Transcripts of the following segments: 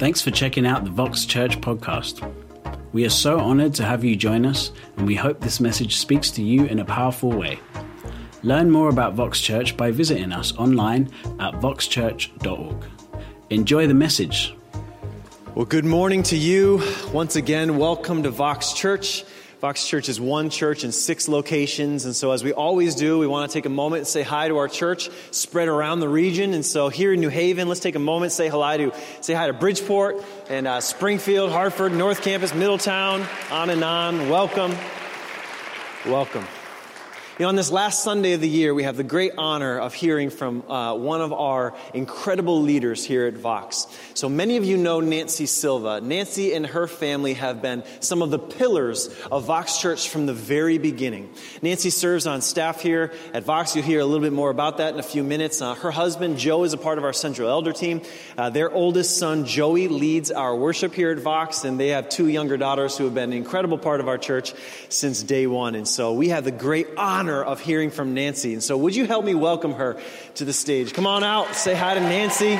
Thanks for checking out the Vox Church podcast. We are so honored to have you join us, and we hope this message speaks to you in a powerful way. Learn more about Vox Church by visiting us online at voxchurch.org. Enjoy the message. Well, good morning to you. Once again, welcome to Vox Church. Vox Church is one church in six locations. And so, as we always do, we want to take a moment and say hi to our church spread around the region. And so, here in New Haven, let's take a moment, say hi to, say hi to Bridgeport and uh, Springfield, Hartford, North Campus, Middletown, on and on. Welcome. Welcome. You know, on this last Sunday of the year, we have the great honor of hearing from uh, one of our incredible leaders here at Vox. So many of you know Nancy Silva. Nancy and her family have been some of the pillars of Vox Church from the very beginning. Nancy serves on staff here at Vox. You'll hear a little bit more about that in a few minutes. Uh, her husband, Joe, is a part of our central elder team. Uh, their oldest son, Joey, leads our worship here at Vox, and they have two younger daughters who have been an incredible part of our church since day one. And so we have the great honor honor of hearing from Nancy. And so, would you help me welcome her to the stage? Come on out, say hi to Nancy.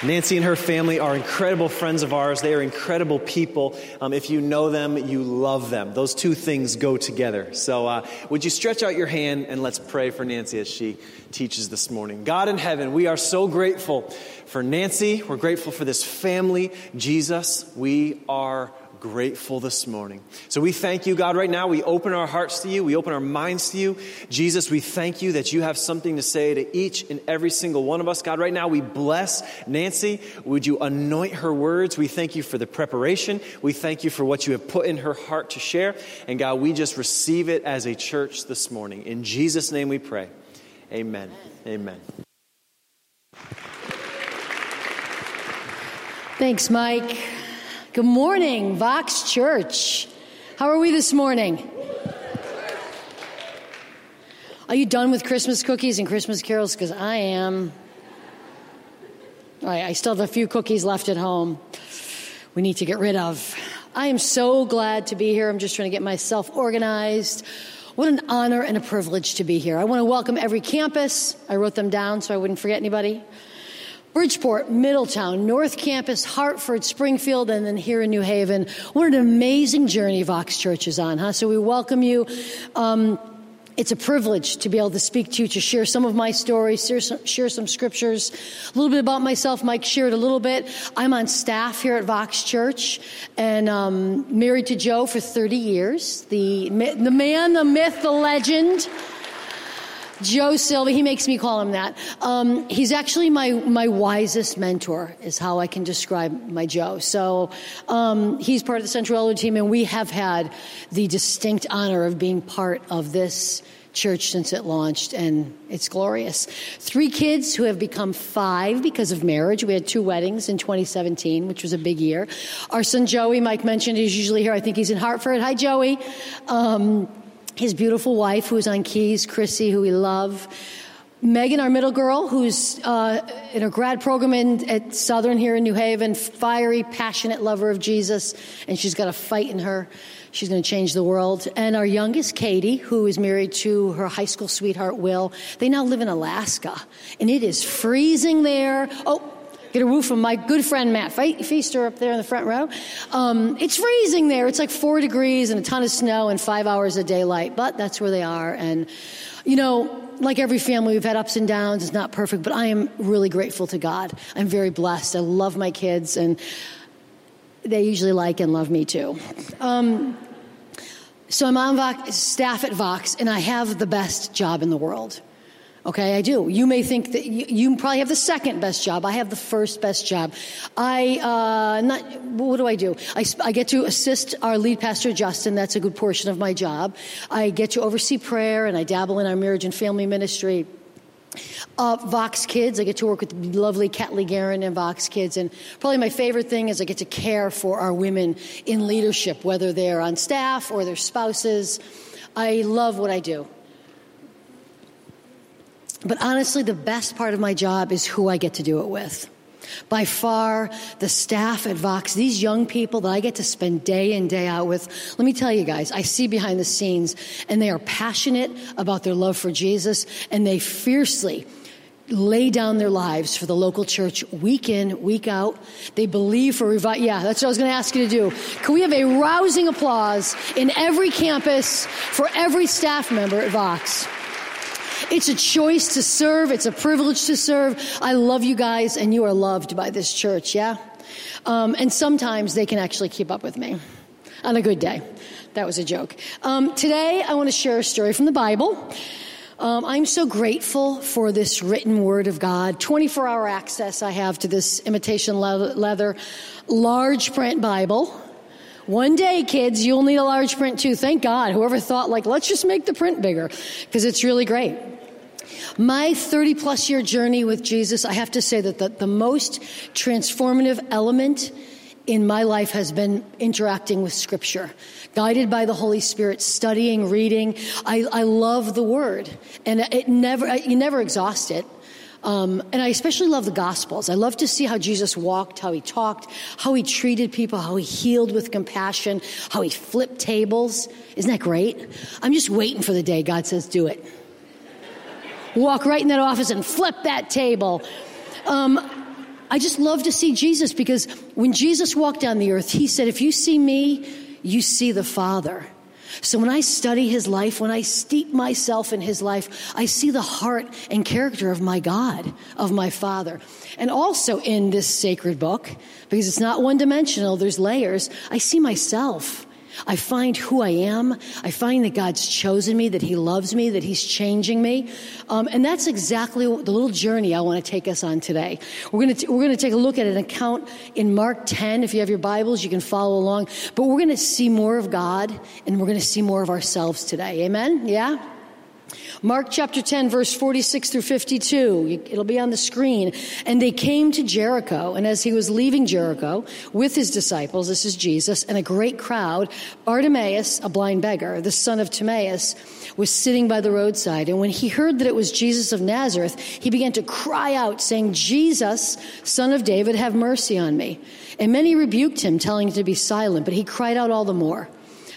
Nancy and her family are incredible friends of ours. They are incredible people. Um, if you know them, you love them. Those two things go together. So, uh, would you stretch out your hand and let's pray for Nancy as she teaches this morning? God in heaven, we are so grateful for Nancy. We're grateful for this family. Jesus, we are grateful this morning. So we thank you, God, right now. We open our hearts to you. We open our minds to you. Jesus, we thank you that you have something to say to each and every single one of us. God, right now we bless Nancy. Would you anoint her words? We thank you for the preparation. We thank you for what you have put in her heart to share. And God, we just receive it as a church this morning. In Jesus' name we pray. Amen. Amen. Thanks, Mike. Good morning, Vox Church. How are we this morning? Are you done with Christmas cookies and Christmas carols? Because I am. I still have a few cookies left at home we need to get rid of. I am so glad to be here. I'm just trying to get myself organized. What an honor and a privilege to be here. I want to welcome every campus. I wrote them down so I wouldn't forget anybody. Bridgeport, Middletown, North Campus, Hartford, Springfield, and then here in New Haven. What an amazing journey Vox Church is on, huh? So we welcome you. Um, it's a privilege to be able to speak to you, to share some of my stories, share some, share some, scriptures, a little bit about myself. Mike shared a little bit. I'm on staff here at Vox Church and um, married to Joe for 30 years. The, the man, the myth, the legend. Joe Silva, he makes me call him that. Um, he's actually my, my wisest mentor, is how I can describe my Joe. So um, he's part of the Central Elder team, and we have had the distinct honor of being part of this church since it launched, and it's glorious. Three kids who have become five because of marriage. We had two weddings in 2017, which was a big year. Our son Joey, Mike mentioned, is usually here. I think he's in Hartford. Hi, Joey. Um, his beautiful wife, who's on keys, Chrissy, who we love. Megan, our middle girl, who's uh, in a grad program in, at Southern here in New Haven, fiery, passionate lover of Jesus, and she's got a fight in her. She's going to change the world. And our youngest, Katie, who is married to her high school sweetheart, Will, they now live in Alaska, and it is freezing there. Oh, Get a woo from my good friend Matt Feaster up there in the front row. Um, it's freezing there. It's like four degrees and a ton of snow and five hours of daylight, but that's where they are. And, you know, like every family, we've had ups and downs. It's not perfect, but I am really grateful to God. I'm very blessed. I love my kids, and they usually like and love me too. Um, so I'm on Vox, staff at Vox, and I have the best job in the world. Okay, I do. You may think that you, you, probably have the second best job. I have the first best job. I, uh, not, what do I do? I, I get to assist our lead pastor, Justin. That's a good portion of my job. I get to oversee prayer and I dabble in our marriage and family ministry. Uh, Vox Kids, I get to work with lovely Catley Guerin and Vox Kids. And probably my favorite thing is I get to care for our women in leadership, whether they're on staff or their spouses. I love what I do. But honestly, the best part of my job is who I get to do it with. By far, the staff at Vox, these young people that I get to spend day in, day out with, let me tell you guys, I see behind the scenes, and they are passionate about their love for Jesus, and they fiercely lay down their lives for the local church week in, week out. They believe for revival. Yeah, that's what I was going to ask you to do. Can we have a rousing applause in every campus for every staff member at Vox? It's a choice to serve. It's a privilege to serve. I love you guys, and you are loved by this church, yeah? Um, and sometimes they can actually keep up with me on a good day. That was a joke. Um, today, I want to share a story from the Bible. Um, I'm so grateful for this written word of God. 24 hour access I have to this imitation leather, large print Bible. One day, kids, you'll need a large print too. Thank God. Whoever thought, like, let's just make the print bigger, because it's really great. My 30 plus year journey with Jesus, I have to say that the, the most transformative element in my life has been interacting with Scripture, guided by the Holy Spirit, studying, reading. I, I love the Word, and it never you never exhaust it. Um, and I especially love the Gospels. I love to see how Jesus walked, how he talked, how he treated people, how he healed with compassion, how he flipped tables. Isn't that great? I'm just waiting for the day God says, "Do it." Walk right in that office and flip that table. Um, I just love to see Jesus because when Jesus walked down the earth, he said, If you see me, you see the Father. So when I study his life, when I steep myself in his life, I see the heart and character of my God, of my Father. And also in this sacred book, because it's not one dimensional, there's layers, I see myself. I find who I am. I find that God's chosen me, that He loves me, that He's changing me. Um, and that's exactly the little journey I want to take us on today. We're going to, we're going to take a look at an account in Mark 10. If you have your Bibles, you can follow along. But we're going to see more of God and we're going to see more of ourselves today. Amen? Yeah? Mark chapter 10, verse 46 through 52. It'll be on the screen. And they came to Jericho, and as he was leaving Jericho with his disciples, this is Jesus, and a great crowd, Bartimaeus, a blind beggar, the son of Timaeus, was sitting by the roadside. And when he heard that it was Jesus of Nazareth, he began to cry out, saying, Jesus, son of David, have mercy on me. And many rebuked him, telling him to be silent, but he cried out all the more.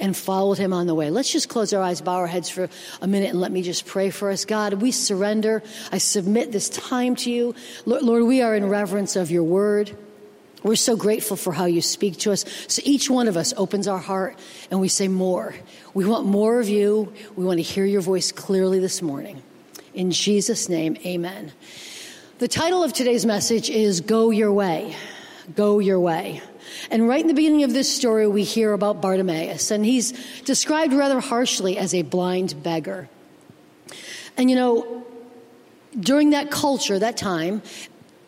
and followed him on the way. Let's just close our eyes, bow our heads for a minute, and let me just pray for us. God, we surrender. I submit this time to you. Lord, we are in reverence of your word. We're so grateful for how you speak to us. So each one of us opens our heart and we say, More. We want more of you. We want to hear your voice clearly this morning. In Jesus' name, amen. The title of today's message is Go Your Way. Go Your Way. And right in the beginning of this story, we hear about Bartimaeus, and he's described rather harshly as a blind beggar. And you know, during that culture, that time,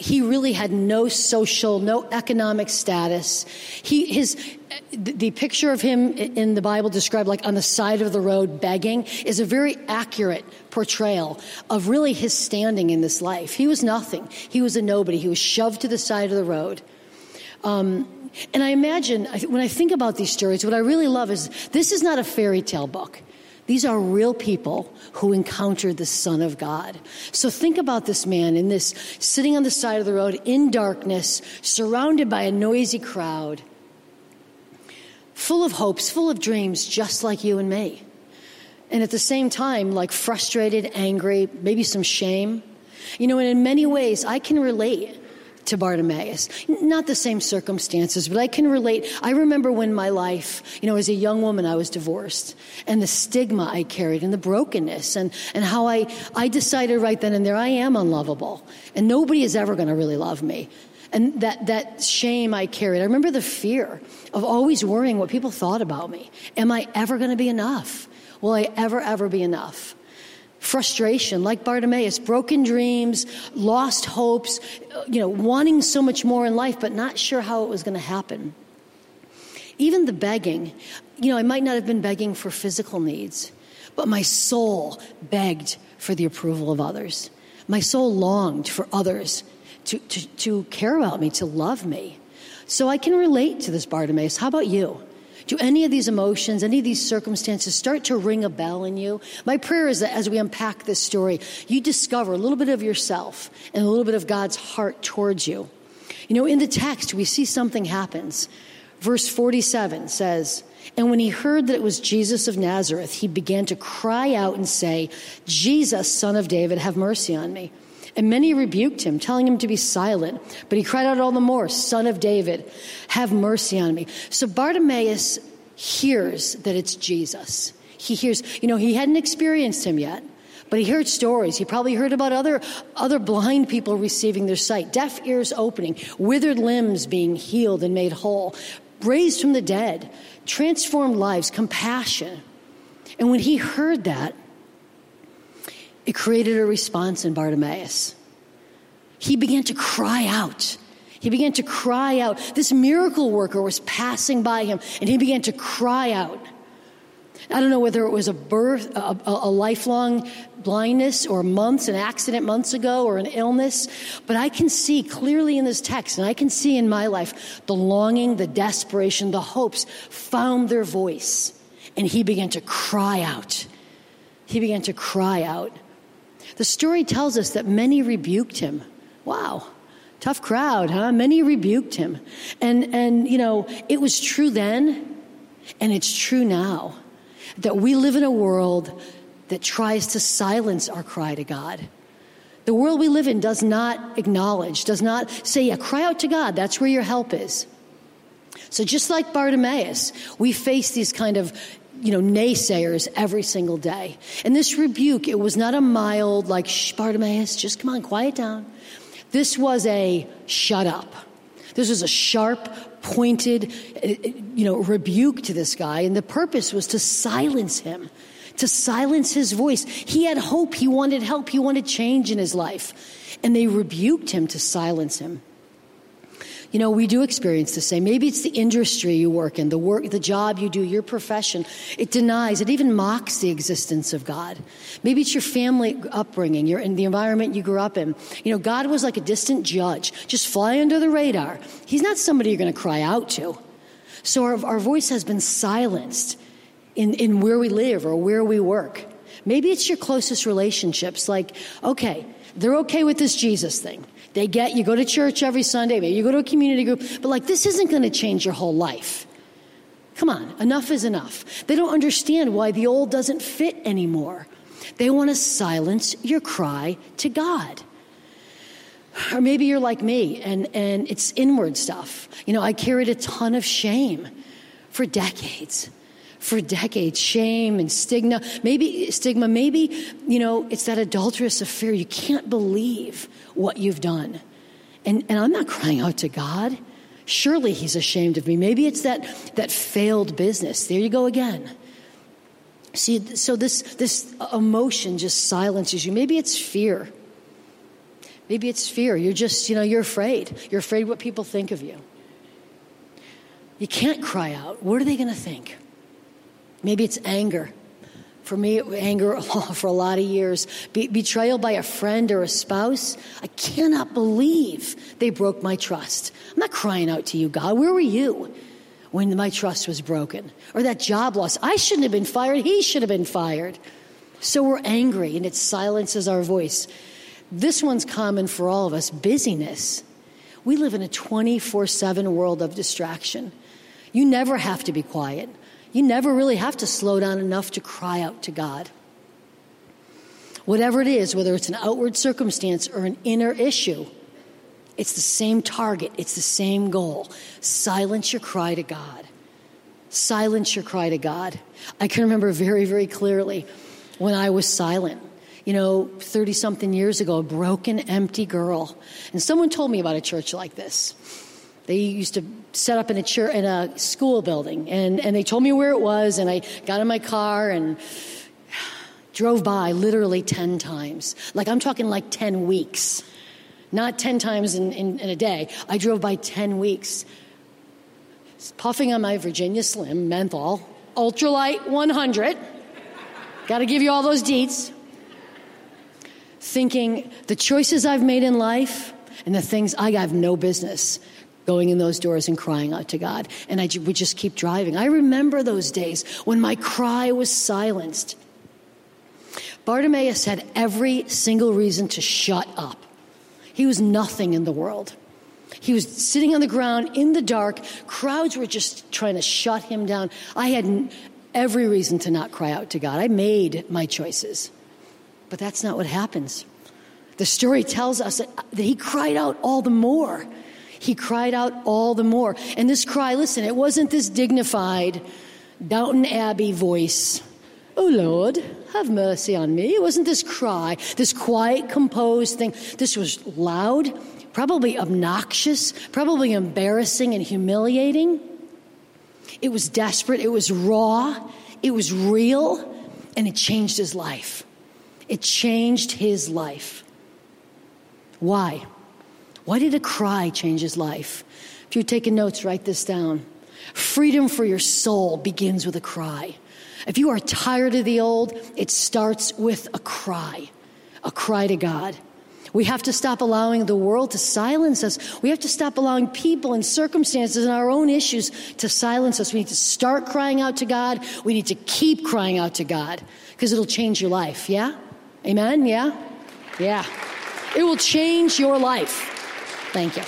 he really had no social, no economic status. He, his, the picture of him in the Bible described like on the side of the road begging is a very accurate portrayal of really his standing in this life. He was nothing. He was a nobody. He was shoved to the side of the road. Um, and I imagine, when I think about these stories, what I really love is this is not a fairy tale book. These are real people who encountered the Son of God. So think about this man in this, sitting on the side of the road in darkness, surrounded by a noisy crowd, full of hopes, full of dreams, just like you and me. And at the same time, like frustrated, angry, maybe some shame. You know, and in many ways, I can relate to Bartimaeus. Not the same circumstances, but I can relate. I remember when my life, you know, as a young woman, I was divorced and the stigma I carried and the brokenness and, and how I, I decided right then and there I am unlovable and nobody is ever going to really love me. And that, that shame I carried. I remember the fear of always worrying what people thought about me. Am I ever going to be enough? Will I ever, ever be enough? Frustration, like Bartimaeus, broken dreams, lost hopes, you know, wanting so much more in life, but not sure how it was going to happen. Even the begging, you know, I might not have been begging for physical needs, but my soul begged for the approval of others. My soul longed for others to, to, to care about me, to love me. So I can relate to this Bartimaeus. How about you? Do any of these emotions, any of these circumstances start to ring a bell in you? My prayer is that as we unpack this story, you discover a little bit of yourself and a little bit of God's heart towards you. You know, in the text, we see something happens. Verse 47 says, And when he heard that it was Jesus of Nazareth, he began to cry out and say, Jesus, son of David, have mercy on me. And many rebuked him, telling him to be silent. But he cried out all the more, Son of David, have mercy on me. So Bartimaeus hears that it's Jesus. He hears, you know, he hadn't experienced him yet, but he heard stories. He probably heard about other, other blind people receiving their sight, deaf ears opening, withered limbs being healed and made whole, raised from the dead, transformed lives, compassion. And when he heard that, it created a response in Bartimaeus. He began to cry out. He began to cry out. This miracle worker was passing by him, and he began to cry out. I don't know whether it was a birth, a, a, lifelong blindness, or months, an accident months ago, or an illness, but I can see clearly in this text, and I can see in my life the longing, the desperation, the hopes found their voice, and he began to cry out. He began to cry out. The story tells us that many rebuked him. Wow. Tough crowd, huh? Many rebuked him. And, and, you know, it was true then, and it's true now that we live in a world that tries to silence our cry to God. The world we live in does not acknowledge, does not say, yeah, cry out to God. That's where your help is. So just like Bartimaeus, we face these kind of you know, naysayers every single day. And this rebuke, it was not a mild, like, Bartimaeus, just come on, quiet down. This was a shut up. This was a sharp, pointed, eh, eh, you know, rebuke to this guy. And the purpose was to silence him, to silence his voice. He had hope. He wanted help. He wanted change in his life. And they rebuked him to silence him. You know, we do experience the same. Maybe it's the industry you work in, the work, the job you do, your profession. It denies, it even mocks the existence of God. Maybe it's your family upbringing, your, in the environment you grew up in. You know, God was like a distant judge, just fly under the radar. He's not somebody you're going to cry out to. So our, our voice has been silenced in, in where we live or where we work. Maybe it's your closest relationships, like, okay, they're okay with this Jesus thing. They get you go to church every Sunday, maybe you go to a community group, but like this isn't going to change your whole life. Come on, enough is enough. They don't understand why the old doesn't fit anymore. They want to silence your cry to God. Or maybe you're like me and, and it's inward stuff. You know, I carried a ton of shame for decades for decades shame and stigma maybe stigma maybe you know it's that adulterous affair you can't believe what you've done. And, and i'm not crying out to god. Surely he's ashamed of me. Maybe it's that that failed business. There you go again. See so this this emotion just silences you. Maybe it's fear. Maybe it's fear. You're just you know you're afraid. You're afraid what people think of you. You can't cry out. What are they going to think? Maybe it's anger. For me, anger for a lot of years. Be- betrayal by a friend or a spouse. I cannot believe they broke my trust. I'm not crying out to you, God. Where were you when my trust was broken? Or that job loss. I shouldn't have been fired. He should have been fired. So we're angry and it silences our voice. This one's common for all of us busyness. We live in a 24 7 world of distraction. You never have to be quiet you never really have to slow down enough to cry out to God. Whatever it is, whether it's an outward circumstance or an inner issue, it's the same target, it's the same goal. Silence your cry to God. Silence your cry to God. I can remember very, very clearly when I was silent. You know, 30 something years ago, a broken, empty girl. And someone told me about a church like this. They used to set up in a church, in a school building, and, and they told me where it was, and I got in my car and drove by literally 10 times. Like, I'm talking like 10 weeks. Not 10 times in, in, in a day. I drove by 10 weeks, puffing on my Virginia Slim menthol, ultralight 100. Got to give you all those deets. Thinking the choices I've made in life and the things I have no business going in those doors and crying out to God. And I would just keep driving. I remember those days when my cry was silenced. Bartimaeus had every single reason to shut up. He was nothing in the world. He was sitting on the ground in the dark. Crowds were just trying to shut him down. I had every reason to not cry out to God. I made my choices. But that's not what happens. The story tells us that, uh, that he cried out all the more. He cried out all the more. And this cry, listen, it wasn't this dignified Downton Abbey voice. Oh Lord, have mercy on me. It wasn't this cry, this quiet, composed thing. This was loud, probably obnoxious, probably embarrassing and humiliating. It was desperate, it was raw, it was real, and it changed his life. It changed his life. Why? Why did a cry change his life? If you're taking notes, write this down. Freedom for your soul begins with a cry. If you are tired of the old, it starts with a cry, a cry to God. We have to stop allowing the world to silence us. We have to stop allowing people and circumstances and our own issues to silence us. We need to start crying out to God. We need to keep crying out to God because it'll change your life. Yeah? Amen? Yeah? Yeah. It will change your life. Thank you.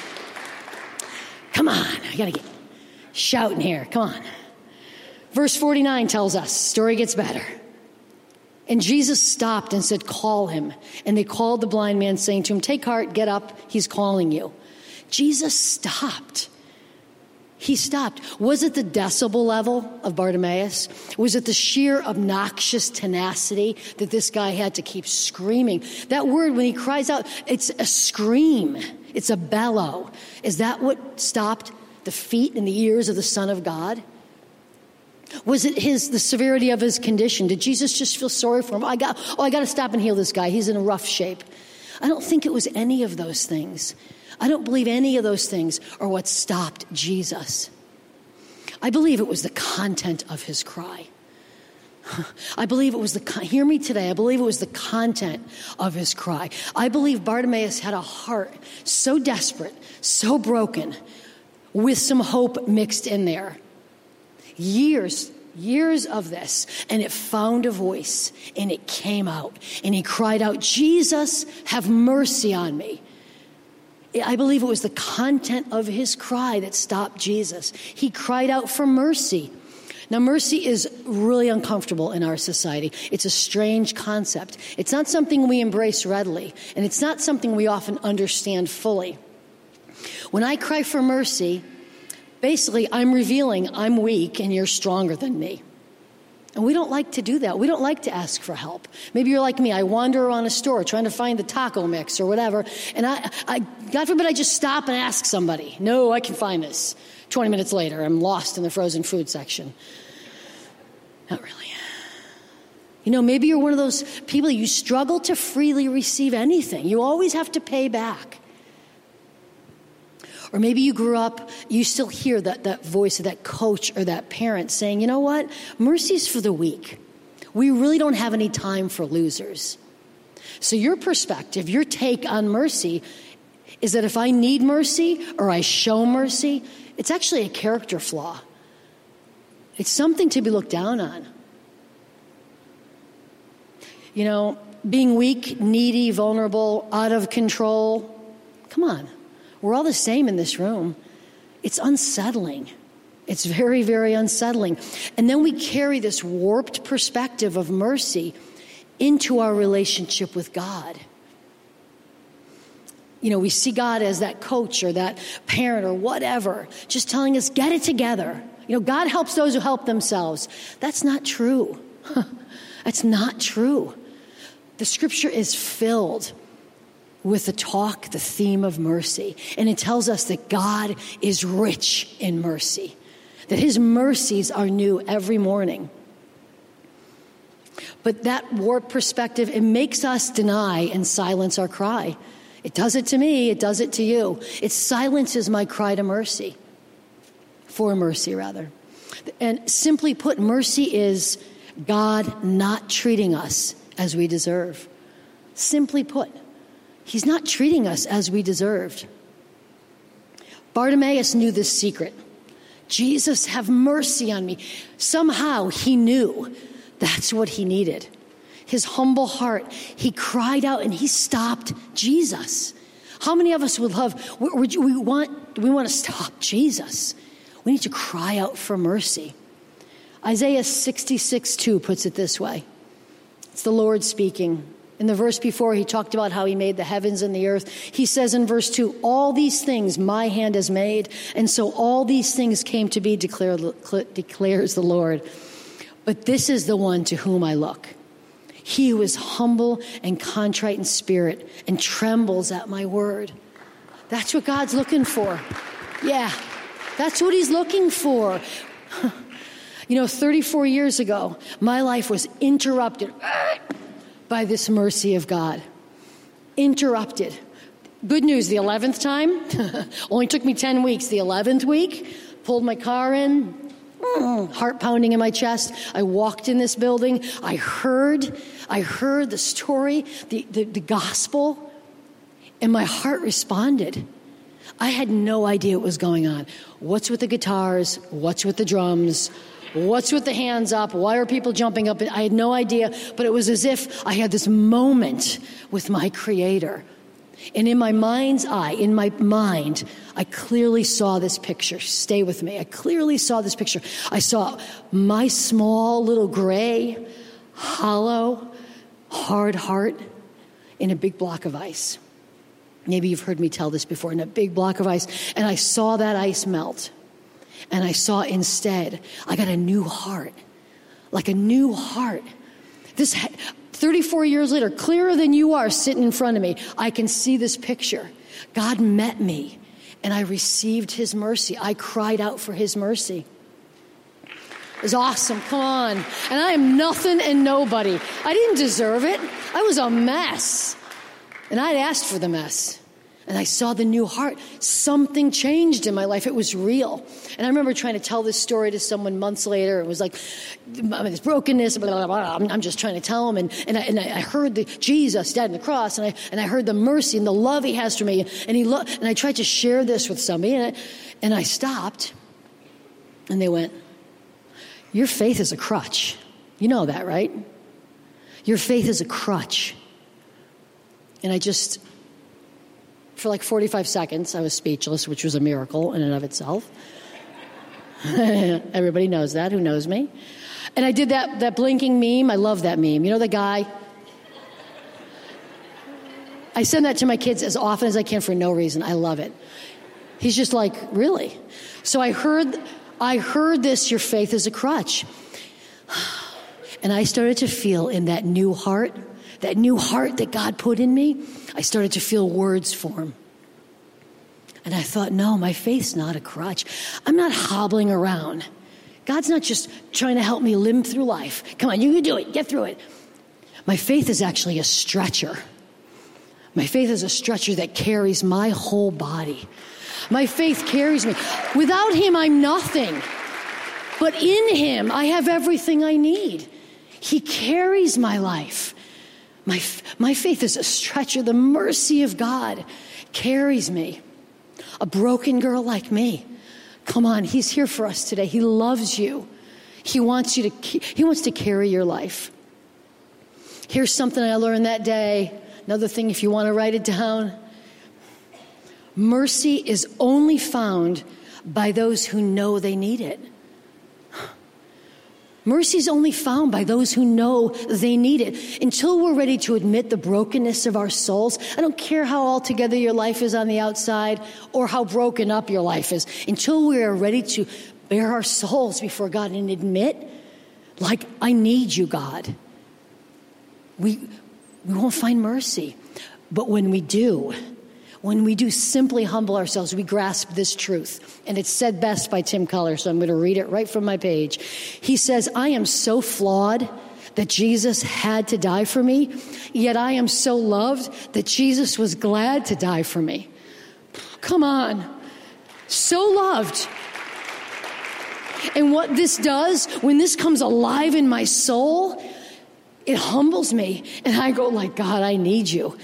Come on, I gotta get shouting here. Come on. Verse 49 tells us, story gets better. And Jesus stopped and said, Call him. And they called the blind man, saying to him, Take heart, get up, he's calling you. Jesus stopped. He stopped. Was it the decibel level of Bartimaeus? Was it the sheer obnoxious tenacity that this guy had to keep screaming? That word, when he cries out, it's a scream. It's a bellow. Is that what stopped the feet and the ears of the Son of God? Was it his the severity of his condition? Did Jesus just feel sorry for him? I got oh, I got to stop and heal this guy. He's in a rough shape. I don't think it was any of those things. I don't believe any of those things are what stopped Jesus. I believe it was the content of his cry. I believe it was the, hear me today, I believe it was the content of his cry. I believe Bartimaeus had a heart so desperate, so broken, with some hope mixed in there. Years, years of this, and it found a voice and it came out. And he cried out, Jesus, have mercy on me. I believe it was the content of his cry that stopped Jesus. He cried out for mercy. Now, mercy is really uncomfortable in our society. It's a strange concept. It's not something we embrace readily, and it's not something we often understand fully. When I cry for mercy, basically I'm revealing I'm weak and you're stronger than me. And we don't like to do that. We don't like to ask for help. Maybe you're like me. I wander around a store trying to find the taco mix or whatever, and I, I, God forbid, I just stop and ask somebody. No, I can find this. 20 minutes later, I'm lost in the frozen food section. Not really. You know, maybe you're one of those people you struggle to freely receive anything. You always have to pay back. Or maybe you grew up, you still hear that, that voice of that coach or that parent saying, you know what? Mercy's for the weak. We really don't have any time for losers. So, your perspective, your take on mercy is that if I need mercy or I show mercy, it's actually a character flaw. It's something to be looked down on. You know, being weak, needy, vulnerable, out of control. Come on. We're all the same in this room. It's unsettling. It's very, very unsettling. And then we carry this warped perspective of mercy into our relationship with God. You know, we see God as that coach or that parent or whatever, just telling us, get it together. You know, God helps those who help themselves. That's not true. That's not true. The scripture is filled with the talk, the theme of mercy. And it tells us that God is rich in mercy, that his mercies are new every morning. But that warped perspective, it makes us deny and silence our cry. It does it to me, it does it to you. It silences my cry to mercy for mercy, rather. And simply put, mercy is God not treating us as we deserve. Simply put, He's not treating us as we deserved. Bartimaeus knew this secret. Jesus, have mercy on me. Somehow he knew that's what he needed. His humble heart, he cried out and he stopped Jesus. How many of us would love, we, we want, we want to stop Jesus? We need to cry out for mercy. Isaiah 66 2 puts it this way it's the Lord speaking. In the verse before, he talked about how he made the heavens and the earth. He says in verse 2, All these things my hand has made, and so all these things came to be, declare, declares the Lord. But this is the one to whom I look. He who is humble and contrite in spirit and trembles at my word. That's what God's looking for. Yeah, that's what he's looking for. You know, 34 years ago, my life was interrupted by this mercy of God. Interrupted. Good news, the 11th time, only took me 10 weeks. The 11th week, pulled my car in, mm, heart pounding in my chest. I walked in this building. I heard, I heard the story, the, the, the gospel, and my heart responded. I had no idea what was going on. What's with the guitars? What's with the drums? What's with the hands up? Why are people jumping up? I had no idea, but it was as if I had this moment with my Creator. And in my mind's eye, in my mind, I clearly saw this picture. Stay with me. I clearly saw this picture. I saw my small little gray, hollow, hard heart in a big block of ice. Maybe you've heard me tell this before in a big block of ice. And I saw that ice melt. And I saw instead, I got a new heart, like a new heart. This 34 years later, clearer than you are sitting in front of me, I can see this picture. God met me and I received his mercy. I cried out for his mercy. It was awesome. Come on. And I am nothing and nobody. I didn't deserve it. I was a mess. And I'd asked for the mess and I saw the new heart. Something changed in my life. It was real. And I remember trying to tell this story to someone months later. It was like, this brokenness, blah, blah, blah. I'm, I'm, just trying to tell them. And, and, I, and I heard the Jesus died on the cross, and I, and I heard the mercy and the love he has for me. And, he lo- and I tried to share this with somebody, and I, and I stopped. And they went, Your faith is a crutch. You know that, right? Your faith is a crutch. And I just for like 45 seconds, I was speechless, which was a miracle in and of itself. Everybody knows that, who knows me. And I did that, that blinking meme. I love that meme. You know the guy? I send that to my kids as often as I can for no reason. I love it. He's just like, really? So I heard, I heard this, your faith is a crutch. And I started to feel in that new heart that new heart that God put in me, I started to feel words form. And I thought, no, my faith's not a crutch. I'm not hobbling around. God's not just trying to help me limp through life. Come on, you can do it, get through it. My faith is actually a stretcher. My faith is a stretcher that carries my whole body. My faith carries me. Without Him, I'm nothing. But in Him, I have everything I need. He carries my life. My, my faith is a stretcher. The mercy of God carries me. A broken girl like me. Come on, He's here for us today. He loves you. He wants you to, He wants to carry your life. Here's something I learned that day. Another thing, if you want to write it down mercy is only found by those who know they need it. Mercy is only found by those who know they need it. Until we're ready to admit the brokenness of our souls, I don't care how altogether your life is on the outside or how broken up your life is. Until we are ready to bare our souls before God and admit, like, I need you, God, we, we won't find mercy. But when we do, when we do simply humble ourselves, we grasp this truth. And it's said best by Tim Keller, so I'm going to read it right from my page. He says, I am so flawed that Jesus had to die for me, yet I am so loved that Jesus was glad to die for me. Come on. So loved. And what this does, when this comes alive in my soul, it humbles me. And I go like, God, I need you.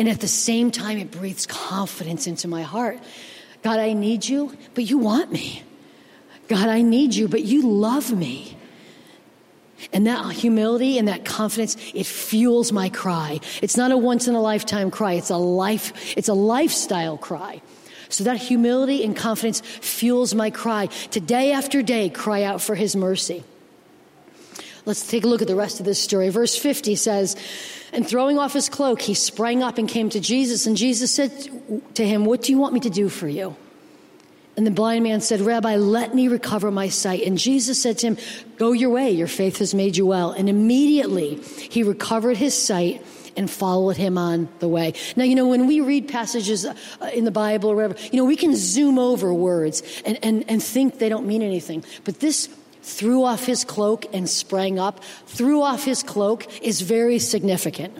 And at the same time, it breathes confidence into my heart. God, I need you, but you want me. God, I need you, but you love me. And that humility and that confidence, it fuels my cry. It's not a once in a lifetime cry. It's a life, it's a lifestyle cry. So that humility and confidence fuels my cry. To day after day, cry out for his mercy. Let's take a look at the rest of this story. Verse 50 says, And throwing off his cloak, he sprang up and came to Jesus. And Jesus said to him, What do you want me to do for you? And the blind man said, Rabbi, let me recover my sight. And Jesus said to him, Go your way, your faith has made you well. And immediately he recovered his sight and followed him on the way. Now, you know, when we read passages uh, in the Bible or whatever, you know, we can zoom over words and, and, and think they don't mean anything. But this threw off his cloak and sprang up, threw off his cloak is very significant.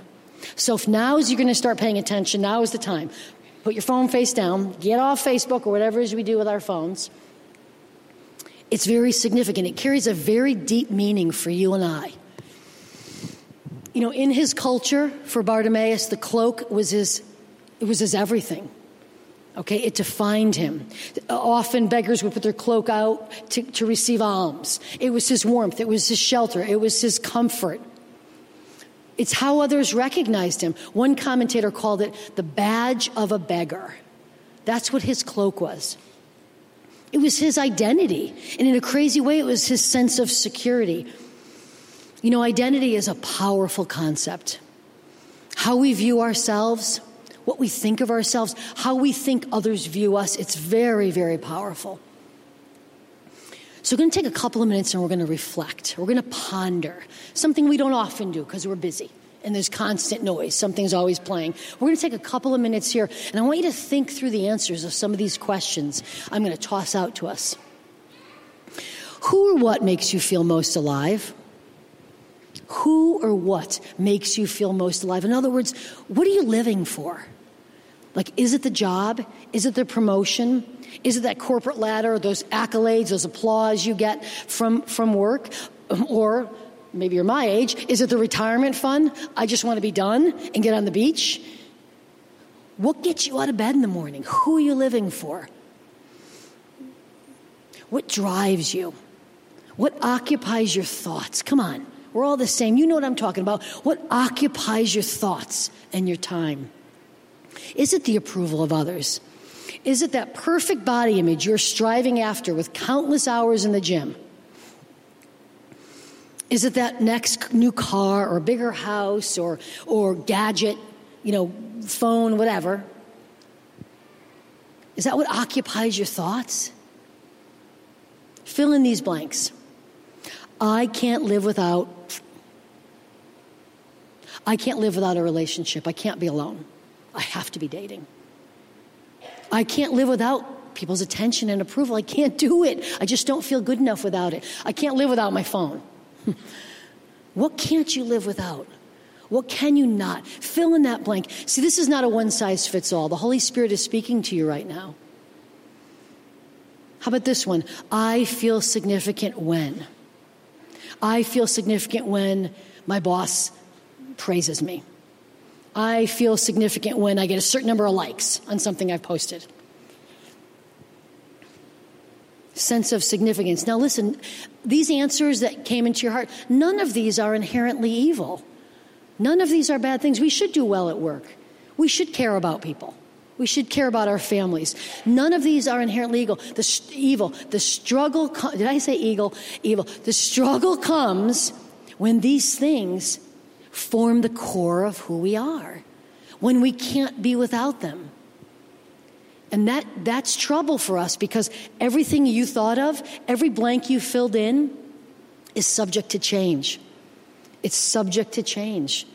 So if now is you're going to start paying attention, now is the time. Put your phone face down, get off Facebook or whatever it is we do with our phones. It's very significant. It carries a very deep meaning for you and I. You know, in his culture, for Bartimaeus, the cloak was his, it was his everything. Okay, it defined him. Often beggars would put their cloak out to, to receive alms. It was his warmth, it was his shelter, it was his comfort. It's how others recognized him. One commentator called it the badge of a beggar. That's what his cloak was. It was his identity. And in a crazy way, it was his sense of security. You know, identity is a powerful concept. How we view ourselves, what we think of ourselves, how we think others view us, it's very, very powerful. So, we're going to take a couple of minutes and we're going to reflect. We're going to ponder something we don't often do because we're busy and there's constant noise. Something's always playing. We're going to take a couple of minutes here and I want you to think through the answers of some of these questions I'm going to toss out to us. Who or what makes you feel most alive? Who or what makes you feel most alive? In other words, what are you living for? Like, is it the job? Is it the promotion? Is it that corporate ladder, those accolades, those applause you get from, from work? Or maybe you're my age, is it the retirement fund? I just want to be done and get on the beach? What gets you out of bed in the morning? Who are you living for? What drives you? What occupies your thoughts? Come on, we're all the same. You know what I'm talking about. What occupies your thoughts and your time? Is it the approval of others? Is it that perfect body image you're striving after with countless hours in the gym? Is it that next new car or bigger house or, or gadget, you know, phone, whatever? Is that what occupies your thoughts? Fill in these blanks. I can't live without I can't live without a relationship. I can't be alone. I have to be dating. I can't live without people's attention and approval. I can't do it. I just don't feel good enough without it. I can't live without my phone. what can't you live without? What can you not? Fill in that blank. See, this is not a one size fits all. The Holy Spirit is speaking to you right now. How about this one? I feel significant when. I feel significant when my boss praises me. I feel significant when I get a certain number of likes on something I've posted. Sense of significance. Now, listen, these answers that came into your heart, none of these are inherently evil. None of these are bad things. We should do well at work. We should care about people. We should care about our families. None of these are inherently evil. The evil, the struggle. Did I say eagle? Evil. The struggle comes when these things form the core of who we are when we can't be without them. And that, that's trouble for us because everything you thought of, every blank you filled in, is subject to change. It's subject to change.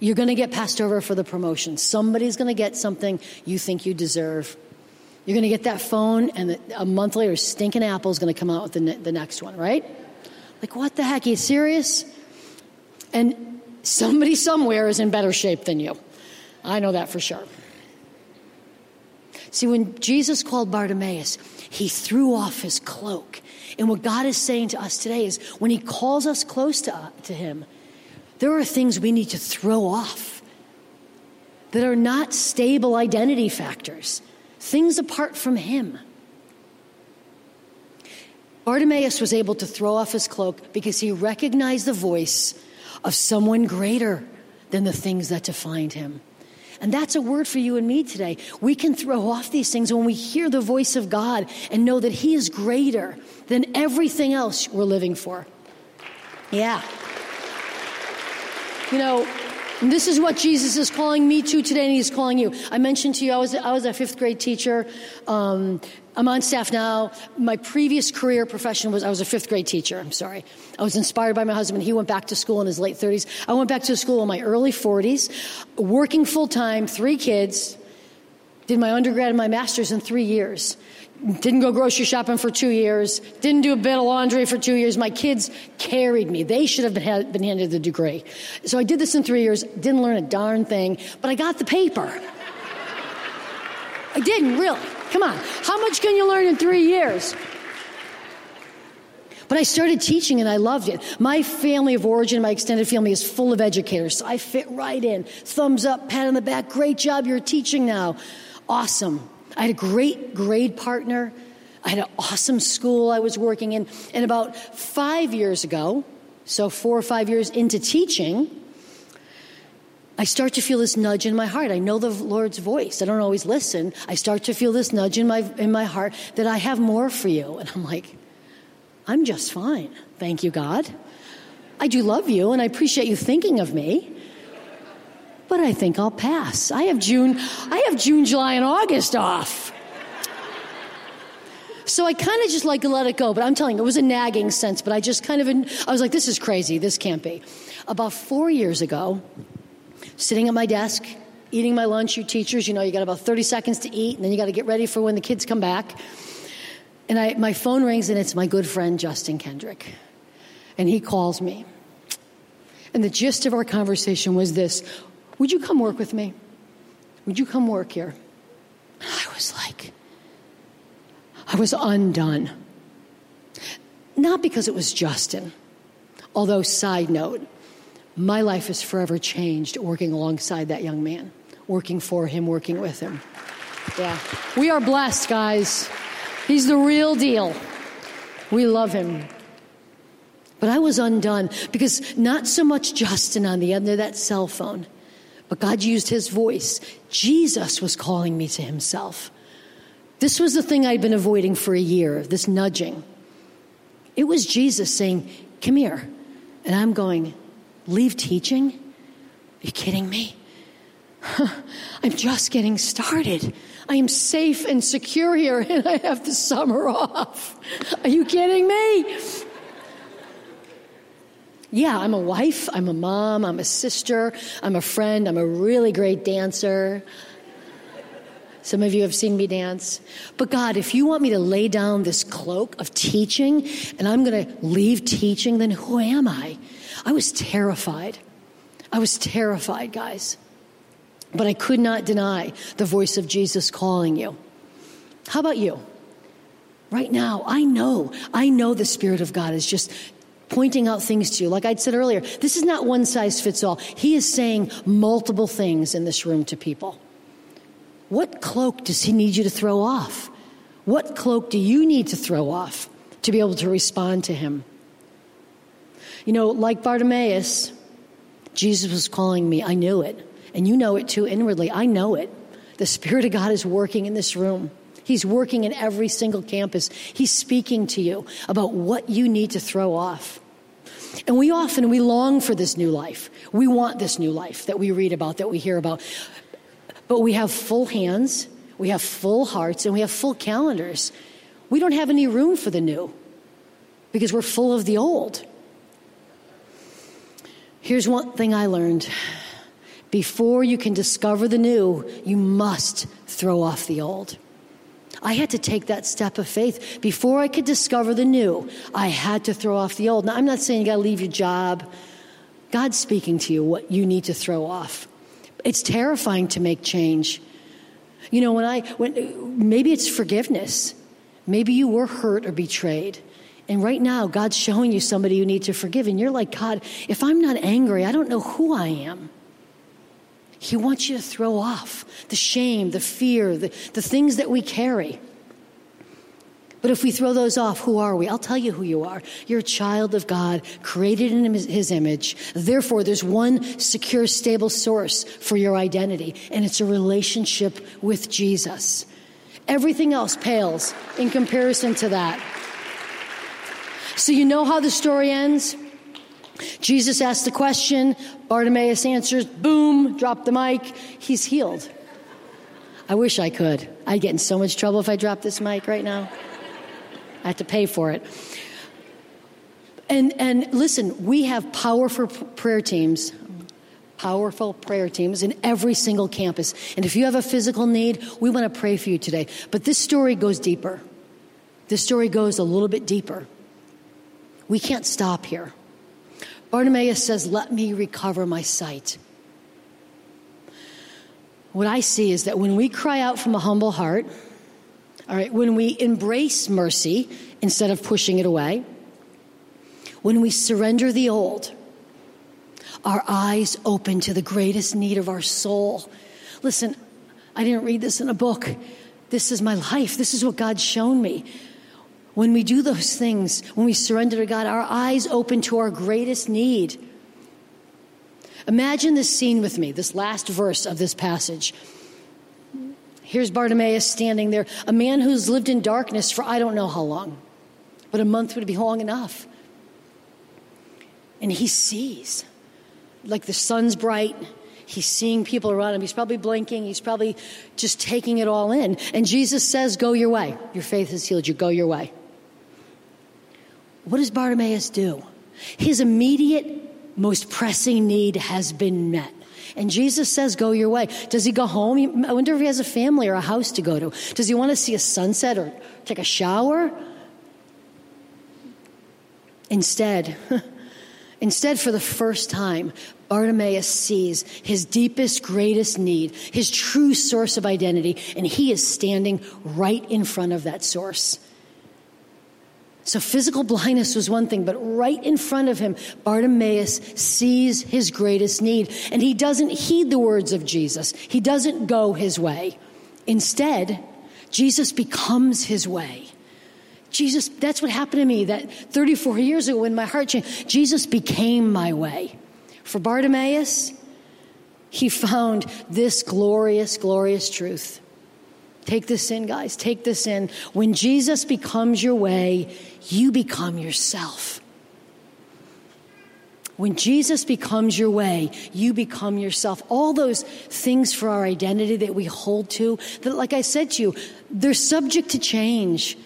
You're going to get passed over for the promotion. Somebody's going to get something you think you deserve. You're going to get that phone, and a month later, Stinking Apple is going to come out with the, ne- the next one, right? Like, what the heck? Are you serious? And somebody somewhere is in better shape than you. I know that for sure. See, when Jesus called Bartimaeus, he threw off his cloak. And what God is saying to us today is when he calls us close to, uh, to him, there are things we need to throw off that are not stable identity factors, things apart from Him. Bartimaeus was able to throw off his cloak because he recognized the voice of someone greater than the things that defined him. And that's a word for you and me today. We can throw off these things when we hear the voice of God and know that He is greater than everything else we're living for. Yeah. You know, this is what Jesus is calling me to today, and He's calling you. I mentioned to you I was I was a fifth grade teacher. Um, I'm on staff now. My previous career profession was I was a fifth grade teacher. I'm sorry. I was inspired by my husband. He went back to school in his late 30s. I went back to school in my early 40s, working full time, three kids. Did my undergrad and my master's in three years. Didn't go grocery shopping for two years. Didn't do a bit of laundry for two years. My kids carried me. They should have been, been handed the degree. So I did this in three years. Didn't learn a darn thing, but I got the paper. I didn't really. Come on. How much can you learn in three years? But I started teaching and I loved it. My family of origin, my extended family is full of educators. So I fit right in. Thumbs up, pat on the back. Great job. You're teaching now. Awesome. I had a great grade partner. I had an awesome school I was working in. And about five years ago, so four or five years into teaching, I start to feel this nudge in my heart. I know the Lord's voice. I don't always listen. I start to feel this nudge in my, in my heart that I have more for you. And I'm like, I'm just fine. Thank you, God. I do love you and I appreciate you thinking of me. But I think I'll pass. I have June, I have June, July, and August off. So I kind of just like let it go, but I'm telling you, it was a nagging sense, but I just kind of, I was like, this is crazy. This can't be. About four years ago, sitting at my desk, eating my lunch. You teachers, you know, you got about 30 seconds to eat, and then you got to get ready for when the kids come back. And I, my phone rings, and it's my good friend Justin Kendrick. And he calls me. And the gist of our conversation was this Would you come work with me? Would you come work here? I was like, I was undone. Not because it was Justin, although, side note, my life is forever changed working alongside that young man, working for him, working with him. Yeah. We are blessed, guys. He's the real deal. We love him. But I was undone because not so much Justin on the end of that cell phone, but God used his voice. Jesus was calling me to himself. This was the thing I'd been avoiding for a year, this nudging. It was Jesus saying, Come here. And I'm going, Leave teaching? Are you kidding me? I'm just getting started. I am safe and secure here, and I have the summer off. Are you kidding me? Yeah, I'm a wife, I'm a mom, I'm a sister, I'm a friend, I'm a really great dancer. Some of you have seen me dance. But God, if you want me to lay down this cloak of teaching and I'm going to leave teaching, then who am I? I was terrified. I was terrified, guys. But I could not deny the voice of Jesus calling you. How about you? Right now, I know, I know the Spirit of God is just pointing out things to you. Like I said earlier, this is not one size fits all. He is saying multiple things in this room to people. What cloak does he need you to throw off? What cloak do you need to throw off to be able to respond to him? You know, like Bartimaeus, Jesus was calling me. I knew it. And you know it too inwardly. I know it. The Spirit of God is working in this room. He's working in every single campus. He's speaking to you about what you need to throw off. And we often we long for this new life. We want this new life that we read about, that we hear about. But we have full hands, we have full hearts, and we have full calendars. We don't have any room for the new because we're full of the old. Here's one thing I learned before you can discover the new, you must throw off the old. I had to take that step of faith. Before I could discover the new, I had to throw off the old. Now, I'm not saying you got to leave your job. God's speaking to you what you need to throw off. It's terrifying to make change. You know, when I, when, maybe it's forgiveness. Maybe you were hurt or betrayed. And right now, God's showing you somebody you need to forgive. And you're like, God, if I'm not angry, I don't know who I am. He wants you to throw off the shame, the fear, the, the things that we carry. But if we throw those off, who are we? I'll tell you who you are. You're a child of God, created in His image. Therefore, there's one secure, stable source for your identity, and it's a relationship with Jesus. Everything else pales in comparison to that. So, you know how the story ends? Jesus asks the question, Bartimaeus answers, boom, drop the mic, he's healed. I wish I could. I'd get in so much trouble if I dropped this mic right now. I have to pay for it. And, and listen, we have powerful prayer teams, powerful prayer teams in every single campus. And if you have a physical need, we want to pray for you today. But this story goes deeper. This story goes a little bit deeper. We can't stop here. Bartimaeus says, Let me recover my sight. What I see is that when we cry out from a humble heart, all right, when we embrace mercy instead of pushing it away, when we surrender the old, our eyes open to the greatest need of our soul. Listen, I didn't read this in a book. This is my life. This is what God's shown me. When we do those things, when we surrender to God, our eyes open to our greatest need. Imagine this scene with me, this last verse of this passage. Here's Bartimaeus standing there, a man who's lived in darkness for I don't know how long, but a month would be long enough. And he sees, like the sun's bright, he's seeing people around him. He's probably blinking, he's probably just taking it all in. And Jesus says, Go your way. Your faith has healed you. Go your way. What does Bartimaeus do? His immediate, most pressing need has been met. And Jesus says, Go your way. Does he go home? I wonder if he has a family or a house to go to. Does he want to see a sunset or take a shower? Instead, instead, for the first time, Bartimaeus sees his deepest, greatest need, his true source of identity, and he is standing right in front of that source. So physical blindness was one thing, but right in front of him, Bartimaeus sees his greatest need. And he doesn't heed the words of Jesus, he doesn't go his way. Instead, Jesus becomes his way. Jesus, that's what happened to me that 34 years ago when my heart changed. Jesus became my way. For Bartimaeus, he found this glorious, glorious truth. Take this in, guys. Take this in. When Jesus becomes your way, you become yourself. When Jesus becomes your way, you become yourself. All those things for our identity that we hold to, that, like I said to you, they're subject to change.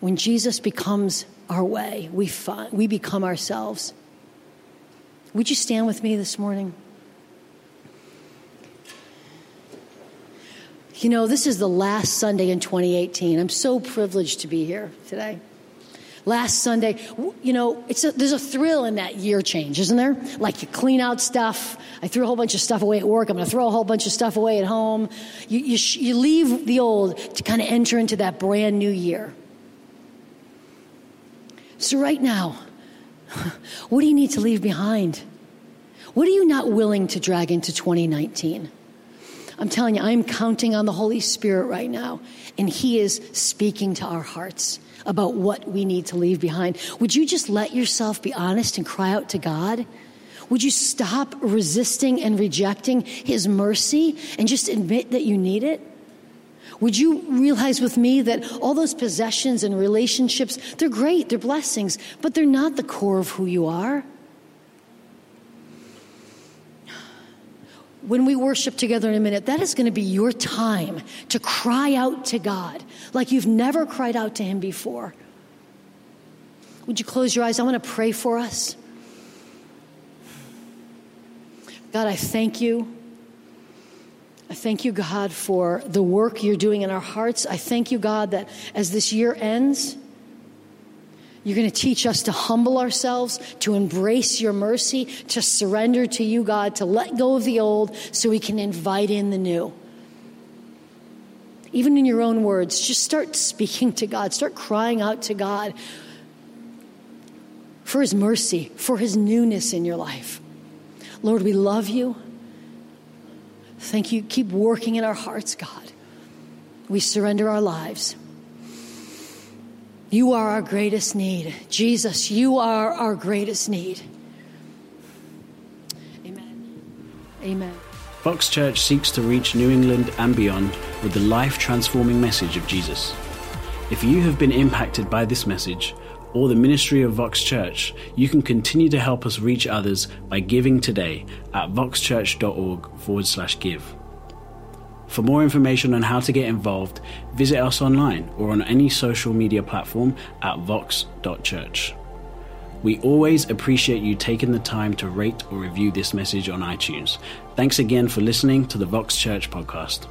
When Jesus becomes our way, we, find, we become ourselves. Would you stand with me this morning? You know, this is the last Sunday in 2018. I'm so privileged to be here today. Last Sunday, you know, it's a, there's a thrill in that year change, isn't there? Like you clean out stuff. I threw a whole bunch of stuff away at work. I'm going to throw a whole bunch of stuff away at home. You, you, you leave the old to kind of enter into that brand new year. So, right now, what do you need to leave behind? What are you not willing to drag into 2019? I'm telling you, I'm counting on the Holy Spirit right now, and He is speaking to our hearts about what we need to leave behind. Would you just let yourself be honest and cry out to God? Would you stop resisting and rejecting His mercy and just admit that you need it? Would you realize with me that all those possessions and relationships, they're great, they're blessings, but they're not the core of who you are? When we worship together in a minute, that is going to be your time to cry out to God like you've never cried out to Him before. Would you close your eyes? I want to pray for us. God, I thank you. I thank you, God, for the work you're doing in our hearts. I thank you, God, that as this year ends, you're going to teach us to humble ourselves, to embrace your mercy, to surrender to you, God, to let go of the old so we can invite in the new. Even in your own words, just start speaking to God, start crying out to God for his mercy, for his newness in your life. Lord, we love you. Thank you. Keep working in our hearts, God. We surrender our lives. You are our greatest need. Jesus, you are our greatest need. Amen. Amen. Vox Church seeks to reach New England and beyond with the life transforming message of Jesus. If you have been impacted by this message or the ministry of Vox Church, you can continue to help us reach others by giving today at voxchurch.org forward slash give. For more information on how to get involved, visit us online or on any social media platform at vox.church. We always appreciate you taking the time to rate or review this message on iTunes. Thanks again for listening to the Vox Church podcast.